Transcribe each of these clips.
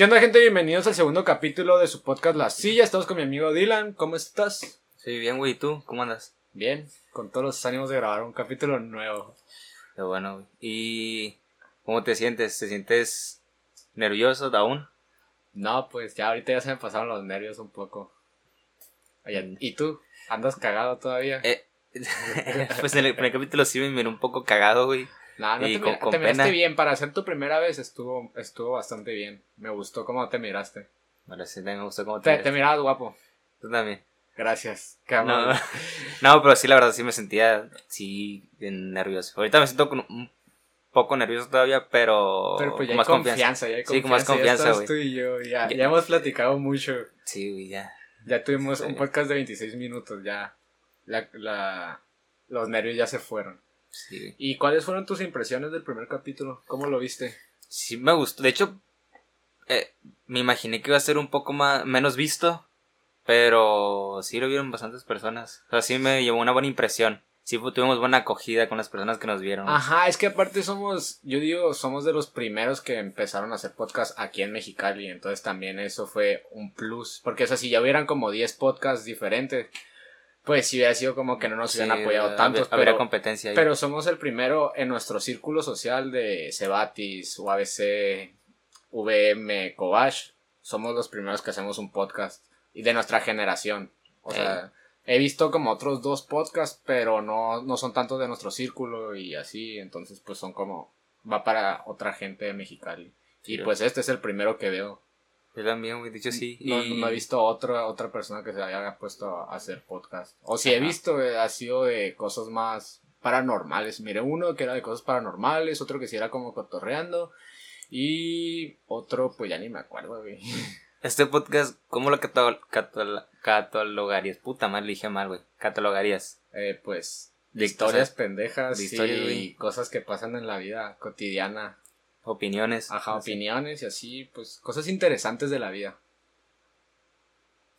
¿Qué onda, gente? Bienvenidos al segundo capítulo de su podcast La Silla. Estamos con mi amigo Dylan. ¿Cómo estás? Sí, bien, güey. ¿Y tú? ¿Cómo andas? Bien, con todos los ánimos de grabar un capítulo nuevo. Qué bueno, güey. ¿Y cómo te sientes? ¿Te sientes nervioso aún? No, pues ya ahorita ya se me pasaron los nervios un poco. Oye, ¿y tú? ¿Andas cagado todavía? Eh, pues en el capítulo sí me miré un poco cagado, güey. No, no y te, con- pena. bien. Para ser tu primera vez estuvo, estuvo bastante bien. Me gustó cómo te miraste. Ahora sí me gustó cómo te, Te, te mirabas guapo. Tú también. Gracias. No, no, pero sí, la verdad sí me sentía, sí, nervioso. Ahorita me siento con un poco nervioso todavía, pero, Pero pues ya con más confianza, confianza. ya hay Sí, confianza. con más confianza, güey. tú y yo. Ya, Ya- ya hemos platicado mucho. Sí, güey, ya. Ya tuvimos un podcast de 26 minutos, ya. La, la- los nervios ya se fueron. Sí. ¿Y cuáles fueron tus impresiones del primer capítulo? ¿Cómo lo viste? Sí me gustó. De hecho, eh, me imaginé que iba a ser un poco más menos visto, pero sí lo vieron bastantes personas. O sea, sí me llevó una buena impresión. Sí tuvimos buena acogida con las personas que nos vieron. Ajá, es que aparte somos, yo digo, somos de los primeros que empezaron a hacer podcast aquí en Mexicali, entonces también eso fue un plus, porque o sea, si ya hubieran como 10 podcasts diferentes, pues sí hubiera sido como que no nos Sí, hubieran apoyado tantos, habría pero, competencia ahí. pero somos el primero en nuestro círculo social de Cebatis, UABC, VM, Cobach, somos los primeros que hacemos un podcast y de nuestra generación. O sea, he visto como otros dos podcasts, pero no, no son tanto de nuestro círculo y así, entonces pues son como, va para otra gente de Mexicali. Sí, y pues este es el primero que veo. Yo también, güey, dicho sí. No, y- no he visto otra, otra persona que se haya puesto a hacer podcast. O si he visto, eh, ha sido de cosas más paranormales. Miré uno que era de cosas paranormales, otro que sí era como cotorreando. Y otro, pues ya ni me acuerdo, güey. Este podcast, ¿cómo lo catalo- catalo- catalogarías? Puta madre, dije mal, güey. Catalogarías. Eh, pues, De historias pendejas de historias, y güey. cosas que pasan en la vida cotidiana. Opiniones. Ajá, así. opiniones y así, pues cosas interesantes de la vida.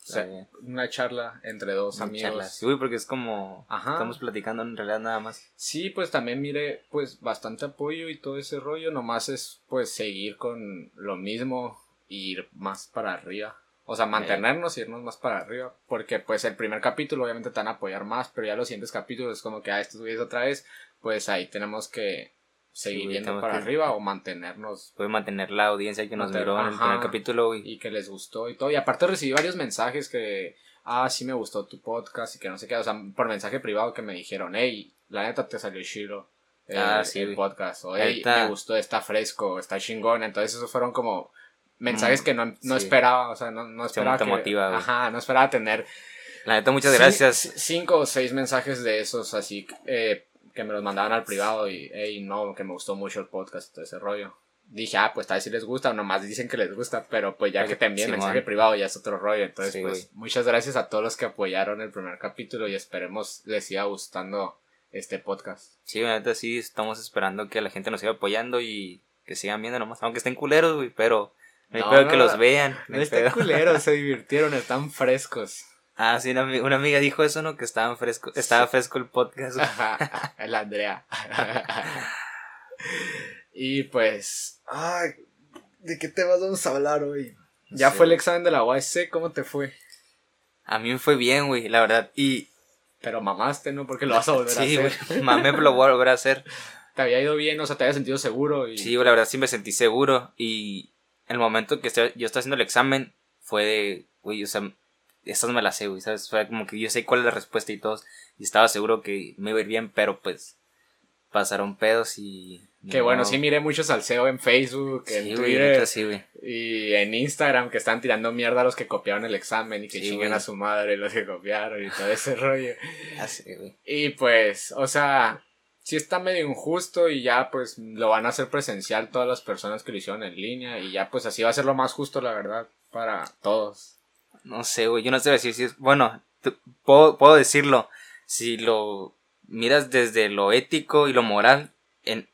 O sea, una charla entre dos Una amigos. charla. Sí, porque es como. Ajá. Estamos platicando en realidad nada más. Sí, pues también mire, pues bastante apoyo y todo ese rollo, nomás es pues seguir con lo mismo e ir más para arriba. O sea, mantenernos y irnos más para arriba. Porque pues el primer capítulo obviamente te van a apoyar más, pero ya los siguientes capítulos es como que, ah, estos güeyes otra vez, pues ahí tenemos que seguir Sí, yendo para que- arriba o mantenernos Puede mantener la audiencia que nos Mantener- miró en el ajá. primer capítulo, güey. y que les gustó y todo. Y aparte recibí varios mensajes que, ah, sí me gustó tu podcast y que no sé qué, o sea, por mensaje privado que me dijeron, hey, la neta te salió chilo el, Ah, sí, el güey. podcast, o hey, me gustó, está fresco, está chingón. Entonces esos fueron como mensajes Mm, que no, no sí. esperaba, o sea, no, no esperaba que, motiva, ajá, no esperaba tener La neta, muchas ci- gracias. ci- cinco o seis mensajes de esos así eh, que me los mandaban al privado y hey, no, que me gustó mucho el podcast, todo ese rollo. Dije, ah, pues tal vez si les gusta, o nomás dicen que les gusta, pero pues ya que te envíen Simón. mensaje privado ya es otro rollo. Entonces, Sí, pues muchas gracias a todos los que apoyaron el primer capítulo y esperemos les siga gustando este podcast. Sí, neta, sí, estamos esperando que la gente nos siga apoyando y que sigan viendo nomás. Aunque estén culeros, güey, pero. No no, que los vean. No están culeros, se divirtieron, están frescos. Ah, sí, una, una amiga dijo eso, ¿no? Que estaba fresco, estaba fresco el podcast. Ajá, el Andrea. y pues, ay, ¿de qué temas vamos a hablar hoy? Ya Sí. fue el examen de la UASC, ¿cómo te fue? A mí me fue bien, güey, la verdad. Y. Pero mamaste, ¿no? Porque lo vas a volver Sí, a güey. hacer. Mamé, pero lo voy a volver a hacer. Te había ido bien, o sea, te había sentido seguro y... Sí, güey, la verdad sí me sentí seguro. Y el momento que yo estaba haciendo el examen fue de, güey, o sea, estas me las sé, güey, ¿sabes? Fue como que yo sé cuál es la respuesta y todo. Y estaba seguro que me iba a ir bien, pero pues pasaron pedos y. Que no. bueno, sí miré mucho salseo en Facebook, en Sí, Twitter sí, güey. y en Instagram que están tirando mierda a los que copiaron el examen y que Sí, chinguen a su madre los que copiaron y todo ese rollo. Ya sé, güey. Y pues, o sea, sí está medio injusto y ya pues lo van a hacer presencial todas las personas que lo hicieron en línea y ya pues así va a ser lo más justo, la verdad, para todos. No sé, güey, yo no sé decir si es. Bueno, puedo, puedo decirlo. Si lo miras desde lo ético y lo moral, en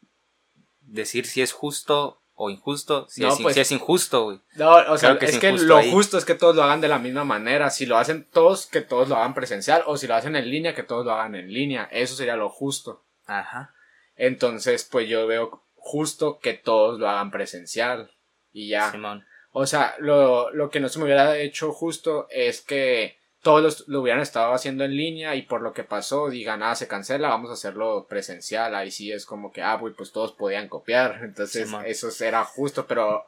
decir si es justo o injusto, si, No, es, in- pues- si es injusto, güey. No, o sea, Claro que es es que lo ahí. justo es que todos lo hagan de la misma manera. Si lo hacen todos, que todos lo hagan presencial. O si lo hacen en línea, que todos lo hagan en línea. Eso sería lo justo. Ajá. Entonces, pues yo veo justo que todos lo hagan presencial. Y ya. Simón. O sea, lo, lo que no se me hubiera hecho justo es que todos los, lo hubieran estado haciendo en línea y por lo que pasó digan, ah, se cancela, vamos a hacerlo presencial. Ahí sí es como que, ah, pues todos podían copiar. Entonces, eso era justo, pero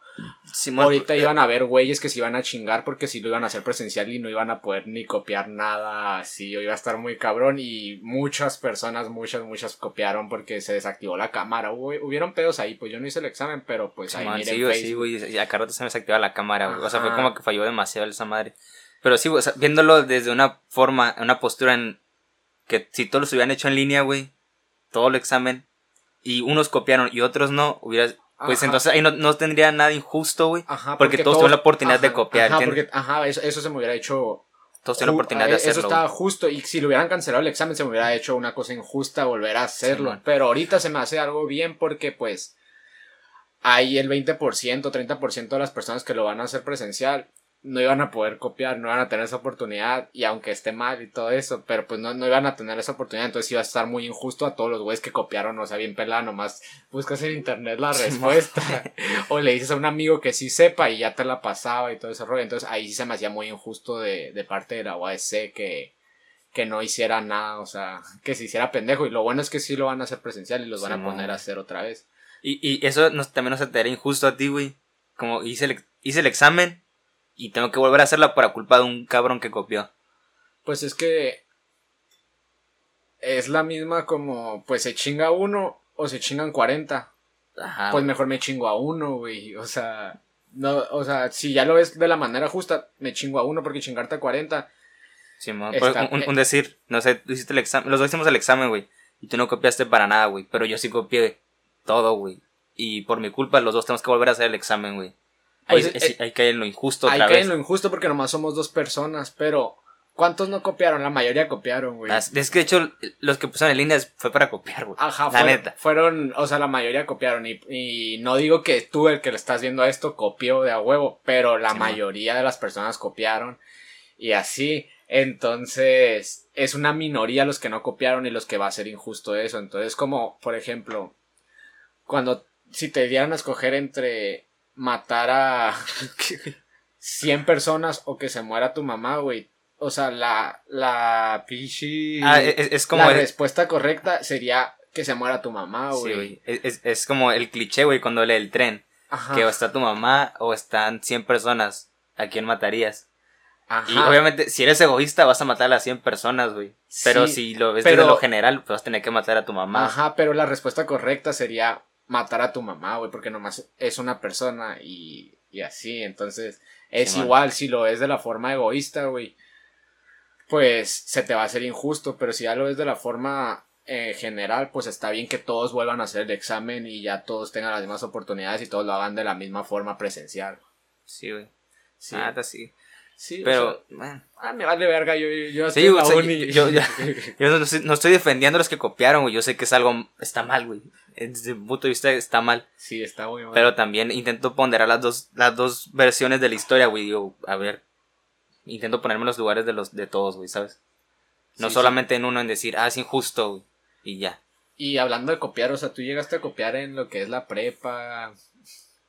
ahorita iban a haber güeyes que se iban a chingar porque si lo iban a hacer presencial y no iban a poder ni copiar nada así, iba a estar muy cabrón y muchas personas, muchas, muchas copiaron porque se desactivó la cámara. hubieron pedos ahí, pues yo no hice el examen, pero pues ahí miren sí, sí, güey, acá rato se me desactivó la cámara, O sea, fue como que falló demasiado esa madre. Pero sí, o sea, viéndolo desde una forma, una postura en que si todos lo hubieran hecho en línea, güey, todo el examen, y unos copiaron y otros no, hubiera, pues entonces ahí no, tendría nada injusto, güey. Ajá. Porque, todos tuvieron la oportunidad de copiar, ajá, porque, ajá, eso, eso, se me hubiera hecho. Todos tuvieron la oportunidad de hacerlo. Eso estaba justo. Y si lo hubieran cancelado el examen, se me hubiera hecho una cosa injusta volver a hacerlo. Pero ahorita se me hace algo bien porque, pues. Hay el 20%, 30% de las personas que lo van a hacer presencial no iban a poder copiar, no iban a tener esa oportunidad, y aunque esté mal y todo eso, pero pues no, no iban a tener esa oportunidad, entonces iba a estar muy injusto a todos los güeyes que copiaron, o sea, bien pelada, nomás buscas en internet la respuesta, o le dices a un amigo que sí sepa y ya te la pasaba y todo ese rollo, entonces ahí sí se me hacía muy injusto de, de parte de la UASC que, que no hiciera nada, o sea, que se hiciera pendejo, y lo bueno es que sí lo van a hacer presencial y los van a poner a hacer otra vez. Y, y eso nos, también nos te injusto a ti, güey, como hice el, hice el examen, y tengo que volver a hacerla por culpa de un cabrón que copió. Pues es que es la misma como, pues se chinga uno o se chingan 40. Ajá. Pues mejor me chingo a uno, güey. O sea, no, o sea, si ya lo ves de la manera justa, me chingo a uno porque chingarte a 40. Sí, pues, un, decir, no sé, tú hiciste el examen, los dos hicimos el examen, güey, y tú no copiaste para nada, güey, pero yo sí copié todo, güey. Y por mi culpa los dos tenemos que volver a hacer el examen, güey. Pues, ahí, eh, cae en lo injusto. Ahí cae en lo injusto porque nomás somos dos personas, pero ¿cuántos no copiaron? La mayoría copiaron, güey. Es que de hecho los que pusieron en línea fue para copiar, güey. Ajá, la neta. Fueron, o sea, la mayoría copiaron y, y, no digo que tú el que le estás viendo esto copió de a huevo, pero la mayoría de las personas copiaron y así. Entonces, es una minoría los que no copiaron y los que va a ser injusto eso. Entonces, como, por ejemplo, cuando si te dieran a escoger entre matar a 100 personas o que se muera tu mamá, güey. O sea, la, la pichi. Ah, es, como. La respuesta correcta sería que se muera tu mamá, güey. Sí, es, es, como el cliché, güey, cuando lee el tren. Que o está tu mamá o están 100 personas. ¿A quién matarías? Ajá. Y obviamente, si eres egoísta, vas a matar a 100 personas, güey. Pero si lo ves pero... desde lo general, pues vas a tener que matar a tu mamá. Ajá, pero la respuesta correcta sería matar a tu mamá, güey, porque nomás es una persona y, y así, entonces es igual si lo ves de la forma egoísta, güey, pues se te va a hacer injusto, pero si ya lo ves de la forma eh, general, pues está bien que todos vuelvan a hacer el examen y ya todos tengan las mismas oportunidades y todos lo hagan de la misma forma presencial. Sí, güey. Sí. Ah, sí. Sí, pero, ah, me vale verga, yo, yo sí, Yo, yo, no, estoy, defendiendo a los que copiaron, güey. Yo sé que es algo, está mal, güey. Desde mi punto de vista está mal. Sí, está muy mal. Pero también intento ponderar las dos, las dos versiones de la historia, güey. Digo, a ver, intento ponerme en los lugares de los, de todos, güey, ¿sabes? No solamente en uno en decir, ah, es injusto, güey. Y ya. Y hablando de copiar, o sea, tú llegaste a copiar en lo que es la prepa,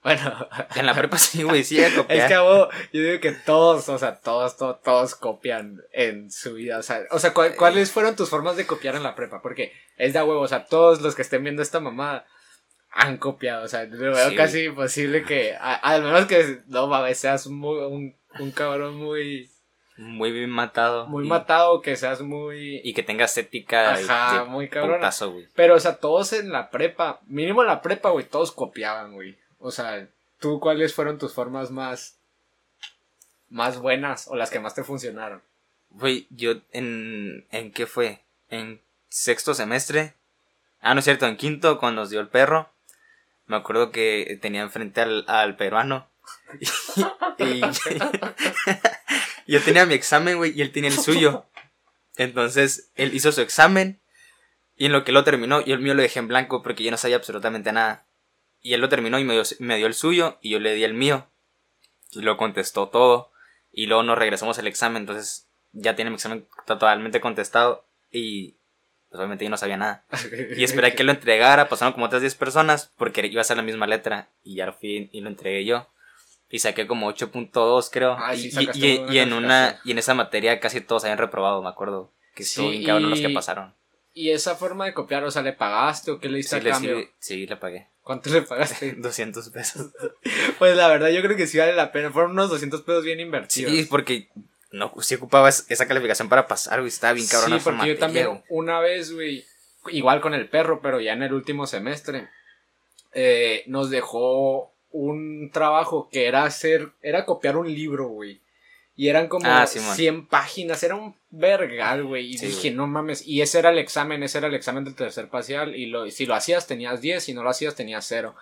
bueno, en la prepa sí, güey, sí Es que yo digo que todos, o sea, todos, todos, todos copian en su vida. O sea, o sea ¿cuáles fueron tus formas de copiar en la prepa? Porque es de huevo, o sea, todos los que estén viendo esta mamada han copiado. O sea, lo veo casi imposible que, al menos que, no mames, seas muy, un, un cabrón muy. Muy bien matado. Muy matado, que seas muy. Y que tengas ética. Ajá, muy cabrón. Pero, o sea, todos en la prepa, mínimo en la prepa, güey, todos copiaban, güey. O sea, ¿tú cuáles fueron tus formas más, más buenas o las que más te funcionaron? Güey, yo en, ¿en qué fue? En sexto semestre. Ah, no es cierto, en quinto, cuando nos dio el perro. Me acuerdo que tenía enfrente al, al peruano. y, yo tenía mi examen, güey, y él tenía el suyo. Entonces, él hizo su examen. Y en lo que lo terminó, yo el mío lo dejé en blanco porque yo no sabía absolutamente nada. Y él lo terminó y me dio, me dio el suyo y yo le di el mío. Y lo contestó todo. Y luego nos regresamos al examen. Entonces ya tiene mi examen totalmente contestado. Y pues obviamente yo no sabía nada. Y esperé que lo entregara. Pasaron como otras 10 personas porque iba a ser la misma letra. Y ya lo fui y lo entregué yo. y saqué como 8.2 creo. Ah, sí, y, y- y en una y en esa materia casi todos habían reprobado, me acuerdo. Que Sí, estuvo bien cabrón los que pasaron. ¿Y esa forma de copiar, o sea, le pagaste o qué le diste Sí a le, cambio? sí, sí, le pagué. ¿Cuánto le pagaste? 200 pesos. pues la verdad, yo creo que sí vale la pena. Fueron unos 200 pesos bien invertidos. Sí, porque no, sí ocupaba es- esa calificación para pasar, güey. Estaba bien cabrón Sí, porque yo también una vez, güey, igual con el perro, pero ya en el último semestre, eh, nos dejó un trabajo que era hacer, era copiar un libro, güey. Y eran como Ah, Simón. 100 páginas, era un vergal, güey. Y Sí, dije, no mames. Y ese era el examen, ese era el examen del tercer parcial. Y lo, si lo hacías tenías 10, si no lo hacías tenías 0.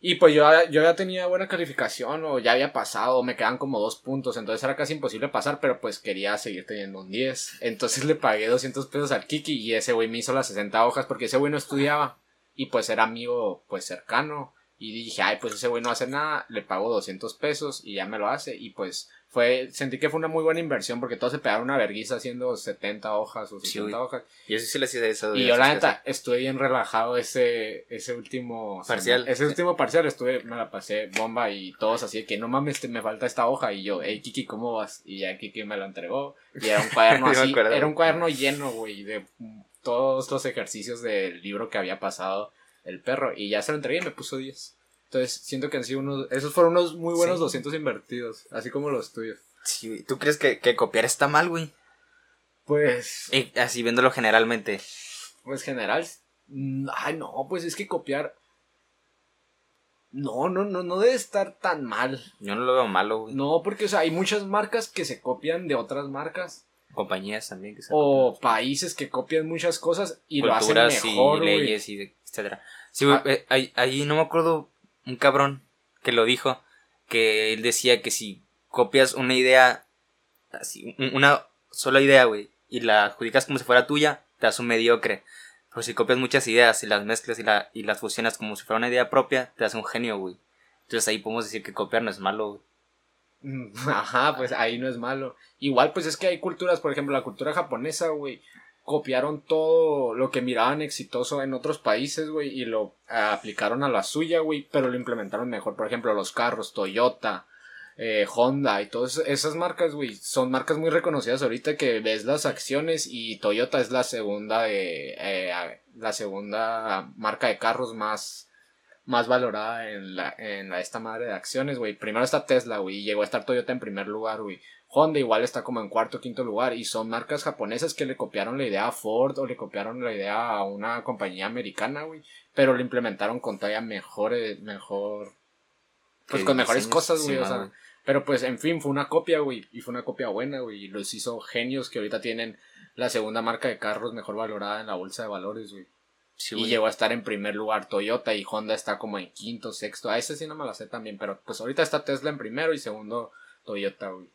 Y pues yo, yo ya tenía buena calificación o ya había pasado, me quedan como dos puntos, entonces era casi imposible pasar, pero pues quería seguir teniendo un 10. Entonces le pagué 200 pesos al Kiki y ese güey me hizo las 60 hojas porque ese güey no estudiaba y pues era amigo pues cercano. Y dije, ay, pues ese güey no hace nada, le pago 200 pesos y ya me lo hace. Y pues fue, sentí que fue una muy buena inversión porque todos se pegaron una verguiza haciendo 70 hojas o Sí, 60 güey. hojas. Yo sí, sí le hacía eso. Y yo la neta estuve bien relajado ese, ese último Parcial. Ese último parcial estuve, me la pasé bomba y todos así de que no mames, me falta esta hoja. Y yo, hey Kiki, ¿cómo vas? Y ya Kiki me lo entregó. Y era un cuaderno Sí así, era un cuaderno lleno, güey, de todos los ejercicios del libro que había pasado el perro. Y ya se lo entregué y me puso 10. Entonces siento que han sido unos, esos fueron unos muy buenos Sí. 200 invertidos, así como los tuyos. Sí. ¿Tú crees que, que copiar está mal, güey? Pues, Eh, así viéndolo generalmente. Pues general. Ay, no, pues es que copiar. No, no, no, no debe estar tan mal. Yo no lo veo malo, güey. No, porque, o sea, hay muchas marcas que se copian de otras marcas. Compañías también que se O países que copian muchas cosas y lo hacen mejor, y leyes y etcétera. Sí, güey, Ah. eh, ahí, ahí no me acuerdo un cabrón que lo dijo, que él decía que si copias una idea, así, un- una sola idea, güey, y la adjudicas como si fuera tuya, te das un mediocre. Pero si copias muchas ideas y las mezclas y, la, y las fusionas como si fuera una idea propia, te das un genio, güey. Entonces ahí podemos decir que copiar no es malo, güey. Mm, Ajá, pues ahí no es malo. Igual, pues es que hay culturas, por ejemplo, la cultura japonesa, güey. Copiaron todo lo que miraban exitoso en otros países, güey, y lo aplicaron a la suya, güey, pero lo implementaron mejor. Por ejemplo, los carros, Toyota, eh, Honda y todas esas marcas, güey, son marcas muy reconocidas ahorita que ves las acciones y Toyota es la segunda de, eh, la segunda marca de carros más más valorada en la, en la esta madre de acciones, güey. Primero está Tesla, güey, y llegó a estar Toyota en primer lugar, güey. Honda igual está como en cuarto o quinto lugar, y son marcas japonesas que le copiaron la idea a Ford o le copiaron la idea a una compañía americana, güey. Pero lo implementaron con todavía mejores, mejor. Pues Que con mejores diseños, cosas, güey, sí, o sea. Pero pues, en fin, fue una copia, güey, y fue una copia buena, güey, y los hizo genios que ahorita tienen la segunda marca de carros mejor valorada en la bolsa de valores, güey. Sí, Y llegó a estar en primer lugar Toyota y Honda está como en quinto, sexto. A ese sí no me la sé también, pero pues ahorita está Tesla en primero y segundo Toyota, güey.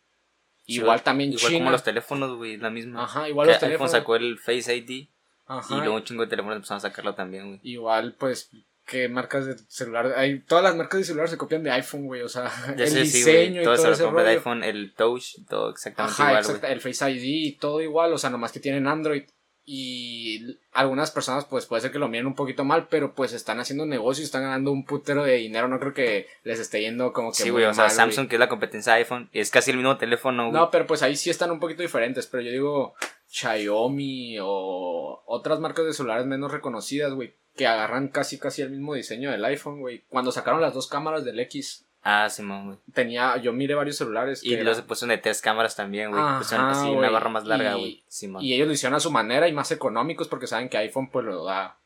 Igual también Igual China. como los teléfonos, güey, la misma. Ajá, igual Que los iPhone teléfonos. sacó el Face ID Ajá, y luego un chingo de teléfonos empezaron a sacarlo también, güey. Igual, pues, que marcas de celular. Hay, todas las marcas de celular se copian de iPhone, güey. O sea, Ya el sé, sí, diseño y todo ese compra de rollo. iPhone, el Touch, todo exactamente Ajá, igual, el Face ID y todo igual, o sea, nomás que tienen Android. Y algunas personas, pues puede ser que lo miren un poquito mal, pero pues están haciendo negocio y están ganando un putero de dinero. No creo que les esté yendo como que. Sí, güey, o sea, mal. Samsung, que es la competencia de iPhone, es casi el mismo teléfono, güey. No, pero pues ahí sí están un poquito diferentes. Pero yo digo Xiaomi o otras marcas de celulares menos reconocidas, güey, que agarran casi casi el mismo diseño del iPhone, güey. Cuando sacaron las dos cámaras del X, Ah, Simón, güey. tenía, yo miré varios celulares. Y se pusieron de tres cámaras también, güey. Pusieron así una barra más larga, güey. Simón. Y ellos lo hicieron a su manera y más económicos porque saben que iPhone pues lo da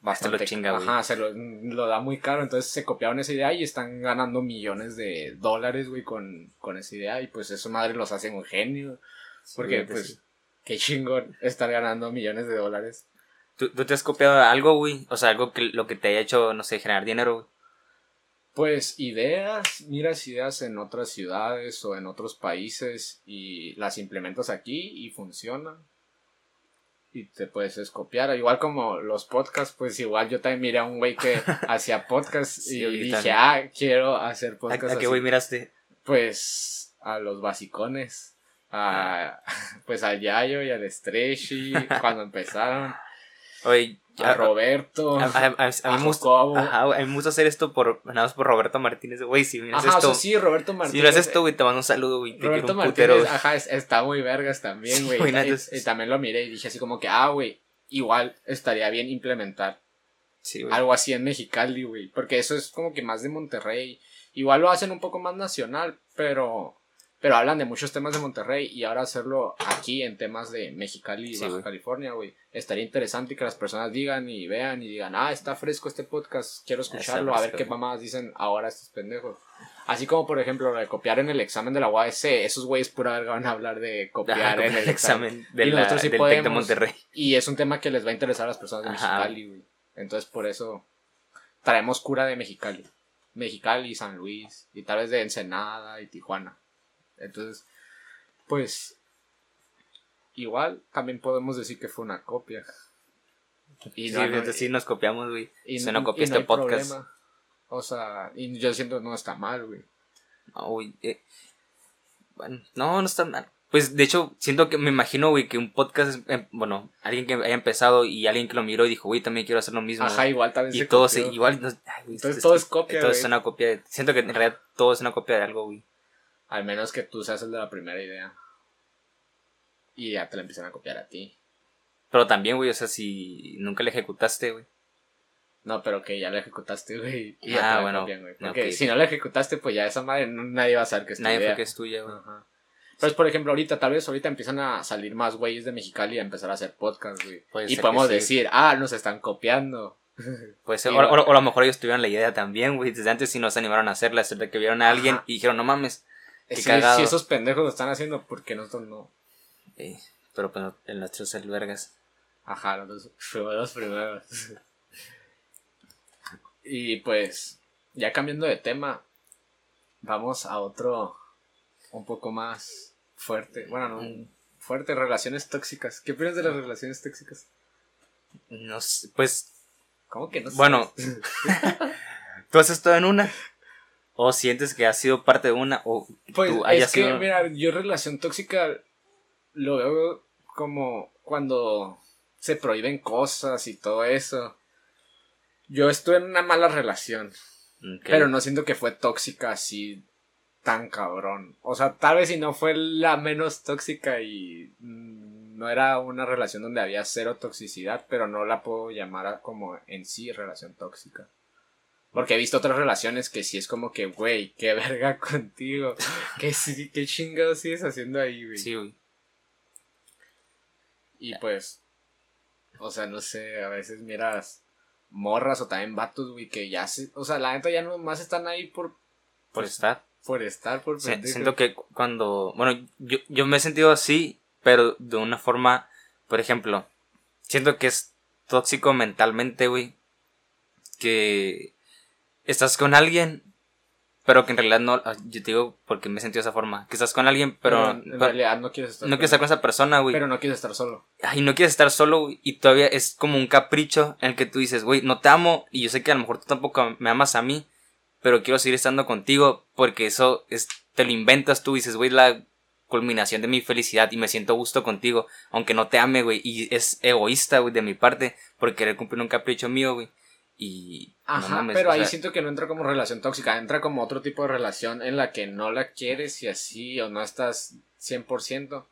bastante. lo chinga, güey. Ajá, se lo, lo da muy caro. Entonces se copiaron esa idea y están ganando millones de dólares, güey, con, con esa idea. Y pues eso madre los hacen un genio. Porque pues sí. qué chingón estar ganando millones de dólares. ¿Tú, tú te has copiado algo, güey? O sea, algo que lo que te haya hecho, no sé, generar dinero, güey. Pues ideas, miras ideas en otras ciudades o en otros países y las implementas aquí y funcionan. Y te puedes copiar. Igual como los podcasts, pues igual yo también miré a un güey que hacía podcasts Sí, y dije, ah, quiero hacer ¿A, podcasts. a qué así". güey miraste? Pues a los basicones. A, pues al Yayo y al Stretchy cuando empezaron. Oye, a a- Roberto, a, mí Jacobo. ajá, güey, a mí me gusta hacer esto por, nada más por Roberto Martínez, güey, si miras Ajá, o esto, sea, sí, Roberto Martínez. si miras esto, güey, te mando un saludo, güey, te quiero Roberto un Martínez, putero, ajá, es- está muy vergas también, güey. Güey, y, y- y también lo miré y dije así como que, ah, güey, igual estaría bien implementar Sí, güey. algo así en Mexicali, güey. Porque eso es como que más de Monterrey. Igual lo hacen un poco más nacional, pero, pero hablan de muchos temas de Monterrey y ahora hacerlo aquí en temas de Mexicali y Sí, Baja güey. California, güey. Estaría interesante que las personas digan y vean y digan, ah, está fresco este podcast, quiero escucharlo, a ver qué mamás dicen ahora estos pendejos. Así como, por ejemplo, lo de copiar en el examen de la UAS, esos güeyes pura verga van a hablar de copiar Ajá, en el examen. examen de Y la, nosotros sí del TEC de podemos. Monterrey. Y es un tema que les va a interesar a las personas de Ajá. Mexicali, güey. Entonces, por eso traemos cura de Mexicali. Mexicali, San Luis, y tal vez de Ensenada y Tijuana. Entonces, pues, igual también podemos decir que fue una copia. Y Sí, no, no- fíjate, sí nos copiamos, güey. y Se no- no no este podcast. problema. O sea, y yo siento que no está mal, güey. No, güey, eh, bueno, no, no está mal. Pues, de hecho, siento que me imagino, güey, que un podcast, eh, bueno, alguien que haya empezado y alguien que lo miró y dijo, güey, también quiero hacer lo mismo. Ajá, igual también y se todo copió. se, igual, no- ay, güey, Entonces es todo es copia, Todo güey. es una copia. de- siento que en realidad todo es una copia de algo, güey. Al menos que tú seas el de la primera idea. Y ya te la empiezan a copiar a ti. Pero también, güey, o sea, si nunca le ejecutaste, güey. No, pero que ya la ejecutaste, güey. Y Ah, ya te la bueno, copian, güey. Porque si no la ejecutaste, pues ya esa madre nadie va a saber que es tu Nadie idea. fue que es tuya, güey. Ajá. Pues, por ejemplo, ahorita, tal vez ahorita empiezan a salir más güeyes de Mexicali a empezar a hacer podcast, güey. Puede Y podemos sí. decir, ah, nos están copiando. Puede ser, Sí, o, o- güey. o a lo mejor ellos tuvieron la idea también, güey. Desde antes sí nos animaron a hacerla, hasta que vieron a alguien Ajá. y dijeron, no mames. Qué Si, cagado. si esos pendejos lo están haciendo, ¿por qué nosotros no? Eh, pero pues no, el nuestro es el vergas. Ajá, los primeros. y pues, ya cambiando de tema, vamos a otro un poco más fuerte. Bueno, no Mm. fuerte, relaciones tóxicas. ¿Qué opinas de las relaciones tóxicas? No sé, pues, ¿Cómo que no sé? Bueno. ¿tú has estado en una? ¿O sientes que has sido parte de una? ¿O Pues tú hayas es que, sido- mira, yo relación tóxica lo veo como cuando se prohíben cosas y todo eso. Yo estuve en una mala relación, pero no siento que fue tóxica así tan cabrón. O sea, tal vez si no fue la menos tóxica y mm, no era una relación donde había cero toxicidad, pero no la puedo llamar como en sí relación tóxica. Porque he visto otras relaciones que sí es como que, güey, qué verga contigo. Sí, qué chingados sigues haciendo ahí, güey. Sí, güey. Y pues, o sea, no sé, a veces miras morras o también vatos, güey, que ya se, o sea, la neta ya no más están ahí por, Por estar. por estar, por Se- siento que cu- cuando. Bueno, yo, yo me he sentido así, pero de una forma. Por ejemplo, siento que es tóxico mentalmente, güey. Que estás con alguien, pero que en realidad no. ah, Yo te digo porque me he sentido de esa forma. Que estás con alguien, pero. en realidad no quieres estar no quieres estar con esa persona, güey. pero no quieres estar solo. Ay, no quieres estar solo, güey, y todavía es como un capricho en el que tú dices, güey, no te amo, y yo sé que a lo mejor tú tampoco me amas a mí, pero quiero seguir estando contigo, porque eso es, te lo inventas tú, y dices, güey, la culminación de mi felicidad, y me siento gusto contigo, aunque no te ame, güey, y es egoísta, güey, de mi parte, por querer cumplir un capricho mío, güey, y... no Ajá, mames, pero ahí sea, siento que no entra como relación tóxica, entra como otro tipo de relación en la que no la quieres y así, o no estás 100%,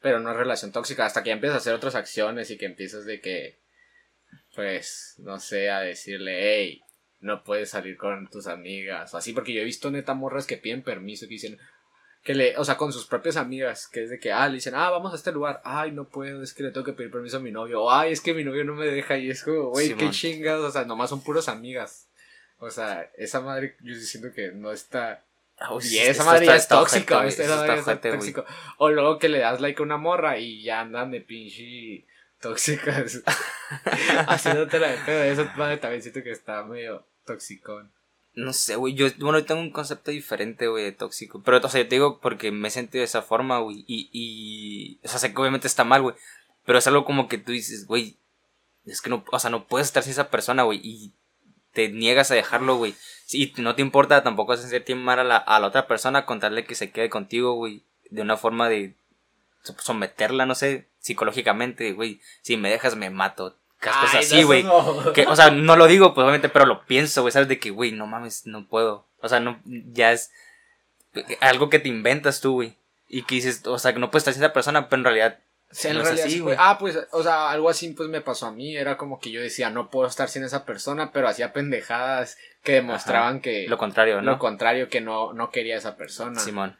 pero no es relación tóxica, hasta que ya empiezas a hacer otras acciones y que empiezas de que, pues, no sé, a decirle, hey, no puedes salir con tus amigas, o así, porque yo he visto neta morras que piden permiso, que dicen, que le, o sea, con sus propias amigas, que es de que, ah, le dicen, ah, vamos a este lugar, ay, no puedo, es que le tengo que pedir permiso a mi novio, o ay, es que mi novio no me deja, y es como, güey, qué chingas, o sea, nomás son puros amigas. O sea, esa madre, yo sí siento que no está. ah, Y esa madre ya es tóxica, madre está. O luego que le das like a una morra y ya andan de pinche tóxicas. Haciéndote de pedo. Esa madre también siento que está medio toxicón. No sé, güey. Yo, bueno, yo tengo un concepto diferente, güey, de tóxico. Pero, o sea, yo te digo porque me he sentido de esa forma, güey. Y, y, o sea, sé que obviamente está mal, güey. Pero es algo como que tú dices, güey, es que no, o sea, no puedes estar sin esa persona, güey. Y te niegas a dejarlo, güey. Y no te importa tampoco hacer sentir mal a la, a la otra persona, contarle que se quede contigo, güey. De una forma de so- someterla, no sé, psicológicamente, güey. Si me dejas, me mato. Cosas Ay, así, güey. no. Que, o sea, no lo digo, pues obviamente, pero lo pienso, güey, ¿sabes? De que, güey, no mames, no puedo. O sea, no, ya es algo que te inventas tú, güey. Y que dices, o sea, que no puedes estar sin esa persona, pero en realidad Sí, en no realidad así, güey. Ah, pues, o sea, algo así pues me pasó a mí. Era como que yo decía, no puedo estar sin esa persona, pero hacía pendejadas que demostraban que Lo contrario, ¿no? lo contrario, que no, no quería a esa persona. Simón.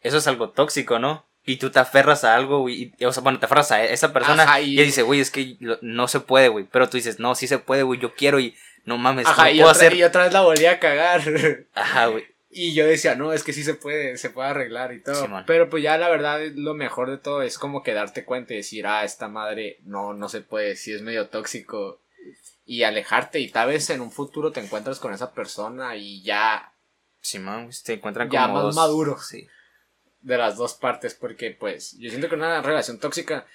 Eso es algo tóxico, ¿no? Y tú te aferras a algo, güey. y- O sea, bueno, te aferras a esa persona Ajá, y y- dice, güey, es que lo- no se puede, güey. Pero tú dices, no, sí se puede, güey, yo quiero y no mames, Ajá, no y puedo otra, hacer. y otra vez la volví a cagar. Ajá, güey. Y yo decía, no, es que sí se puede, se puede arreglar y todo. Pero pues ya la verdad, lo mejor de todo es como que darte cuenta y decir, ah, esta madre no, no se puede, sí es medio tóxico. Y alejarte y tal vez en un futuro te encuentras con esa persona y ya Simón, güey, se encuentran Ya como más dos- maduro. Sí. De las dos partes, porque pues yo siento que una relación tóxica,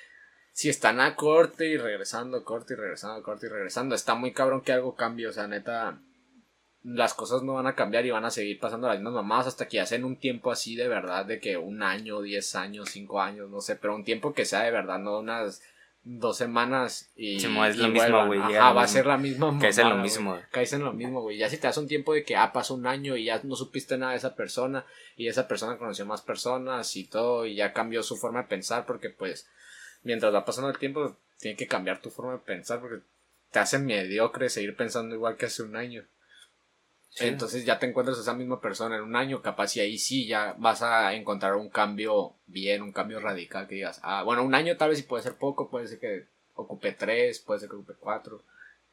si están a corte y regresando, corte y regresando, corte y regresando, está muy cabrón que algo cambie, o sea, neta, las cosas no van a cambiar y van a seguir pasando las mismas mamadas hasta que hacen un tiempo así de verdad, de que un año, diez años, cinco años, no sé, pero un tiempo que sea de verdad, no unas dos semanas y... Simón, es lo mismo, güey, Ajá, va a ser la misma Caes en lo mismo, güey. Caes en lo mismo, güey. Ya si te das un tiempo de que, ah, pasó un año y ya no supiste nada de esa persona y esa persona conoció más personas y todo y ya cambió su forma de pensar porque pues mientras va pasando el tiempo tiene que cambiar tu forma de pensar porque te hace mediocre seguir pensando igual que hace un año. Sí. Entonces ya te encuentras a esa misma persona en un año, capaz y ahí sí ya vas a encontrar un cambio bien, un cambio radical que digas, ah, bueno, un año tal vez sí puede ser poco, puede ser que ocupe tres, puede ser que ocupe cuatro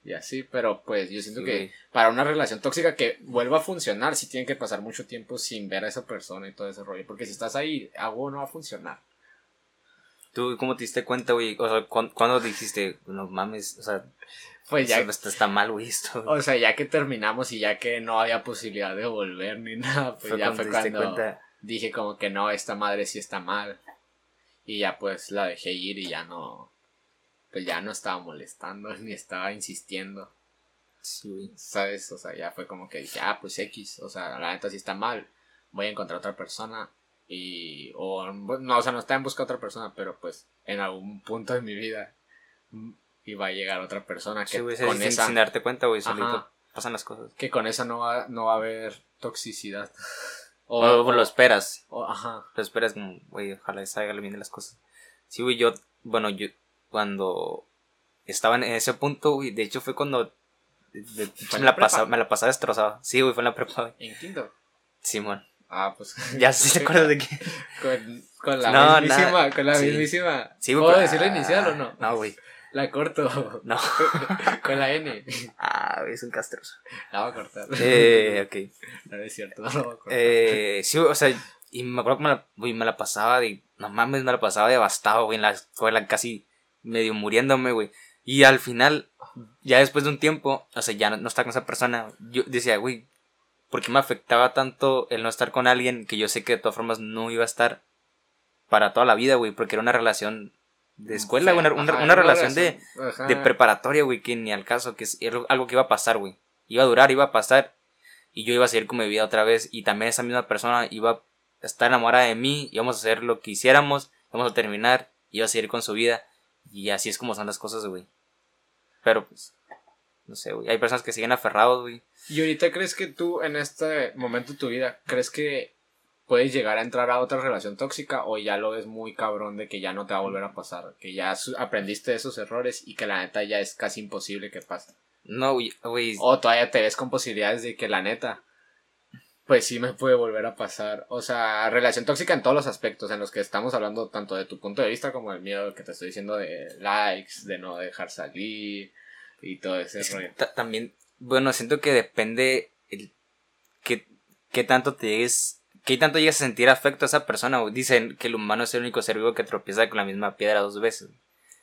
y así, pero pues yo siento Sí, que para una relación tóxica que vuelva a funcionar, sí tiene que pasar mucho tiempo sin ver a esa persona y todo ese rollo, porque si estás ahí, algo no va a funcionar. ¿Tú cómo te diste cuenta, güey? O sea, ¿cuándo, cuándo dijiste, no mames, o sea, Pues ya, esto está, está mal, esto? o sea, ya que terminamos y ya que no había posibilidad de volver ni nada, pues ya fue te diste cuando cuenta. dije como que no, esta madre sí está mal. Y ya pues la dejé ir y ya no, pues ya no estaba molestando ni estaba insistiendo, Sí. ¿sabes? O sea, ya fue como que dije, ah, pues X, o sea, la neta sí está mal, voy a encontrar otra persona y, o, no, o sea, no está en busca de otra persona, pero pues en algún punto de mi vida mm, iba a llegar otra persona que Sí, güey, con sin, esa, sin darte cuenta, güey, solito Ajá. pasan las cosas. que con esa no va, no va a haber toxicidad. O, O, o lo esperas, o- ajá. lo esperas como, güey, ojalá salga bien de las cosas. Sí, güey, yo, bueno, yo, cuando estaba en ese punto, güey, de hecho fue cuando de- de- ¿Fue en me, la pasaba, me la pasaba destrozada. Sí, güey, fue en la prepa, güey. En quinto. Simón. Ah, pues. Ya sí te acuerdas de que. Con, con la No, mismísima, nada. con la Sí. mismísima. Sí, güey. ¿Puedo pero- decir la inicial o no? No, güey. La corto. No. con la N. Ah, güey, es un castroso. La voy a cortar. Eh, ok. No es cierto, no la voy a cortar. Eh, sí, o sea, y me acuerdo que me la, güey, me la pasaba de, no mames, me la pasaba devastado, güey, en la escuela, casi medio muriéndome, güey. Y al final, ya después de un tiempo, o sea, ya no, no estar con esa persona, yo decía, güey, ¿por qué me afectaba tanto el no estar con alguien que yo sé que de todas formas no iba a estar para toda la vida, güey? Porque era una relación de escuela, güey, una, una- Ajá, una relación de, de preparatoria, güey, que ni al caso, que es algo que iba a pasar, güey. Iba a durar, iba a pasar, y yo iba a seguir con mi vida otra vez, y también esa misma persona iba a estar enamorada de mí, íbamos a hacer lo que hiciéramos, íbamos a terminar, iba a seguir con su vida, y así es como son las cosas, güey. Pero, pues, no sé, güey, hay personas que siguen aferrados, güey. ¿Y ahorita crees que tú, en este momento de tu vida, crees que puedes llegar a entrar a otra relación tóxica o ya lo ves muy cabrón de que ya no te va a volver a pasar? Que ya aprendiste de esos errores y que la neta ya es casi imposible que pase. No, güey, O todavía te ves con posibilidades de que la neta, pues sí me puede volver a pasar. O sea, relación tóxica en todos los aspectos en los que estamos hablando, tanto de tu punto de vista como el mío, que te estoy diciendo de likes, de no dejar salir y todo ese Es que rollo. ta- también, bueno, siento que depende el qué, qué tanto te llegues, qué tanto llegas a sentir afecto a esa persona. Dicen que el humano es el único ser vivo que tropieza con la misma piedra dos veces.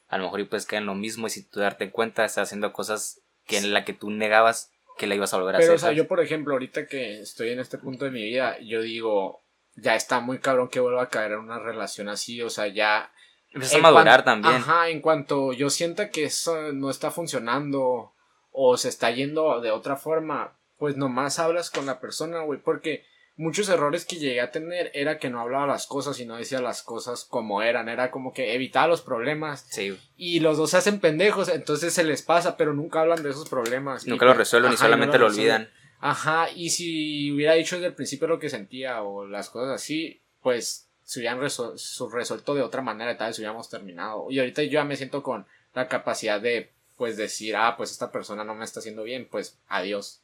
A lo mejor y puedes caer en lo mismo y si tú darte cuenta estás haciendo cosas que en la que tú negabas que la ibas a volver a Pero, hacer. o sea, ¿sabes? yo, por ejemplo, ahorita que estoy en este punto de mi vida, yo digo, ya está muy cabrón que vuelva a caer en una relación así, o sea, ya Empiezas a madurar cuan- también. Ajá, en cuanto yo sienta que eso no está funcionando o se está yendo de otra forma, pues nomás hablas con la persona, güey, porque muchos errores que llegué a tener era que no hablaba las cosas y no decía las cosas como eran. Era como que evitaba los problemas. Sí. Y los dos se hacen pendejos, entonces se les pasa, pero nunca hablan de esos problemas. Nunca Y lo pues, resuelven y no solamente lo olvidan. Ajá, y si hubiera dicho desde el principio lo que sentía o las cosas así, pues se hubieran resol- su- resuelto de otra manera y tal vez hubiéramos terminado. Y ahorita yo ya me siento con la capacidad de, pues, decir, ah, pues esta persona no me está haciendo bien, pues, adiós.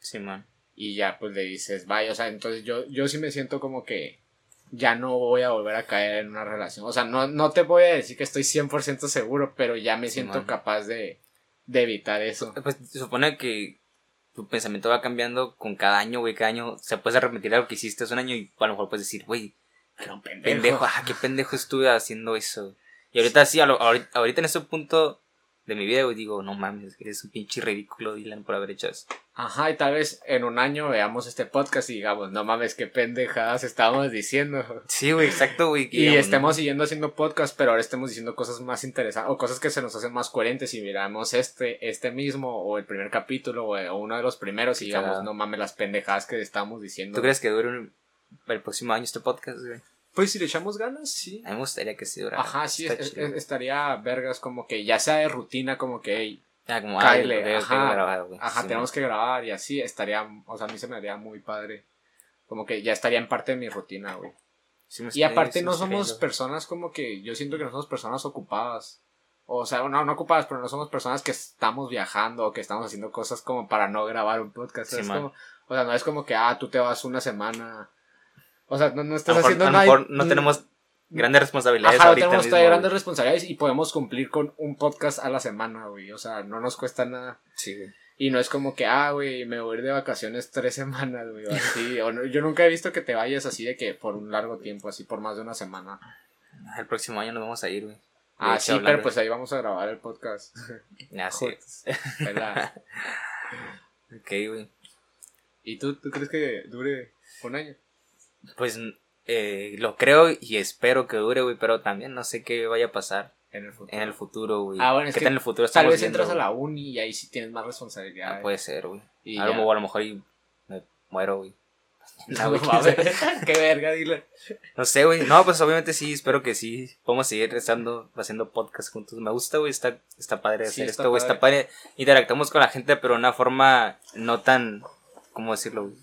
Sí, man. Y ya, pues, le dices, vaya, o sea, entonces yo, yo sí me siento como que ya no voy a volver a caer en una relación. O sea, no, no te voy a decir que estoy 100% seguro, pero ya me siento capaz de, de evitar eso. Pues se supone que tu pensamiento va cambiando con cada año, güey. Cada año se puedes arrepentir de algo que hiciste hace un año y a lo mejor puedes decir, güey, pendejo. pendejo, ah, qué pendejo estuve haciendo eso. Y ahorita sí, a lo- ahorita, ahorita en este punto de mi vida, güey, digo, no mames, eres un pinche ridículo, Dylan, por haber hecho eso. Ajá, y tal vez en un año veamos este podcast y digamos, no mames, qué pendejadas estábamos diciendo. Sí, güey, exacto, güey. Y digamos, estemos siguiendo haciendo podcast, pero ahora estemos diciendo cosas más interesantes o cosas que se nos hacen más coherentes y miramos este, este mismo o el primer capítulo o, uno de los primeros y digamos, no mames, las pendejadas que estamos diciendo. ¿Tú crees que dure un- el próximo año este podcast, güey? Pues si le echamos ganas, sí. A mí me gustaría que sí durara. Ajá, sí, es- estaría vergas como que ya sea de rutina, como que, hey, como, Kyle, ay, ajá, grabar, güey. Ajá, Sí, tenemos que grabar y así estaría, o sea, a mí se me haría muy padre. Como que ya estaría en parte de mi rutina, güey. sí Y aparte no somos personas como que, yo siento que no somos personas ocupadas. O sea, no, no ocupadas, pero no somos personas que estamos viajando o que estamos haciendo cosas como para no grabar un podcast. Sí, es como- o sea, no es como que, ah, tú te vas una semana. O sea, no, no estás haciendo nada. no tenemos grandes responsabilidades Ajá, ahorita tenemos mismo, todavía grandes responsabilidades y podemos cumplir con un podcast a la semana, güey. O sea, no nos cuesta nada. Sí, güey. Y no es como que, ah, güey, me voy a ir de vacaciones tres semanas, güey, o así. o no- yo nunca he visto que te vayas así de que por un largo tiempo, así por más de una semana. El próximo año nos vamos a ir, güey. Ah, sí, hablando- pero pues ahí vamos a grabar el podcast. Sé. ¿Verdad? Ok, güey. ¿Y tú, tú crees que dure un año? Pues eh, lo creo y espero que dure, güey, pero también no sé qué vaya a pasar En el futuro. en el futuro, güey. Ah, bueno, es ¿Qué que tal en el futuro Tal vez viendo, entras a la uni y ahí sí tienes más responsabilidad. Ah, puede ser, güey. Y A lo mejor- a lo mejor y me muero, güey. No, güey, qué verga, dile. No sé, güey. No, pues obviamente sí, espero que sí. Podemos seguir estando haciendo podcast juntos. Me gusta, güey. Está, está padre Sí, hacer está esto, güey. Está padre. Interactuamos con la gente, pero de una forma no tan. ¿Cómo decirlo, güey?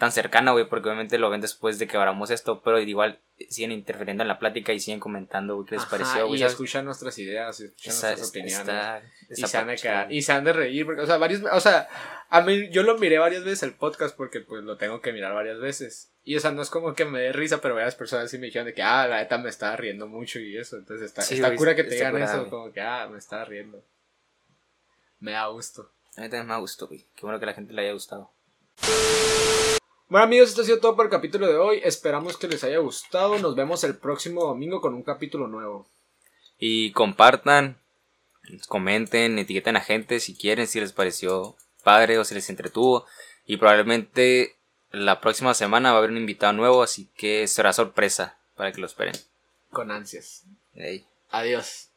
Tan cercana, güey. Porque obviamente lo ven después de que abramos esto. Pero igual siguen interfiriendo en la plática y siguen comentando, güey, qué les Ajá, pareció, güey. Y ¿sabes? escuchan nuestras ideas, escuchan nuestras opiniones. y se han quedar, y se han de reír, porque, o sea, varios, o sea, a mí, yo lo miré varias veces el podcast porque, pues, lo tengo que mirar varias veces. Y, o sea, no es como que me dé risa, pero varias personas sí me dijeron de que, ah, la neta me estaba riendo mucho y eso, entonces está, Sí, está güey, cura que te digan curada, eso, güey. como que, ah, me estaba riendo. Me da gusto. A mí también me gustó, güey. Qué bueno que la gente le haya gustado. Bueno amigos, esto ha sido todo por el capítulo de hoy. Esperamos que les haya gustado. Nos vemos el próximo domingo con un capítulo nuevo. Y compartan, comenten, etiqueten a gente si quieren, si les pareció padre o si les entretuvo. Y probablemente la próxima semana va a haber un invitado nuevo, así que será sorpresa para que lo esperen. Con ansias. Adiós.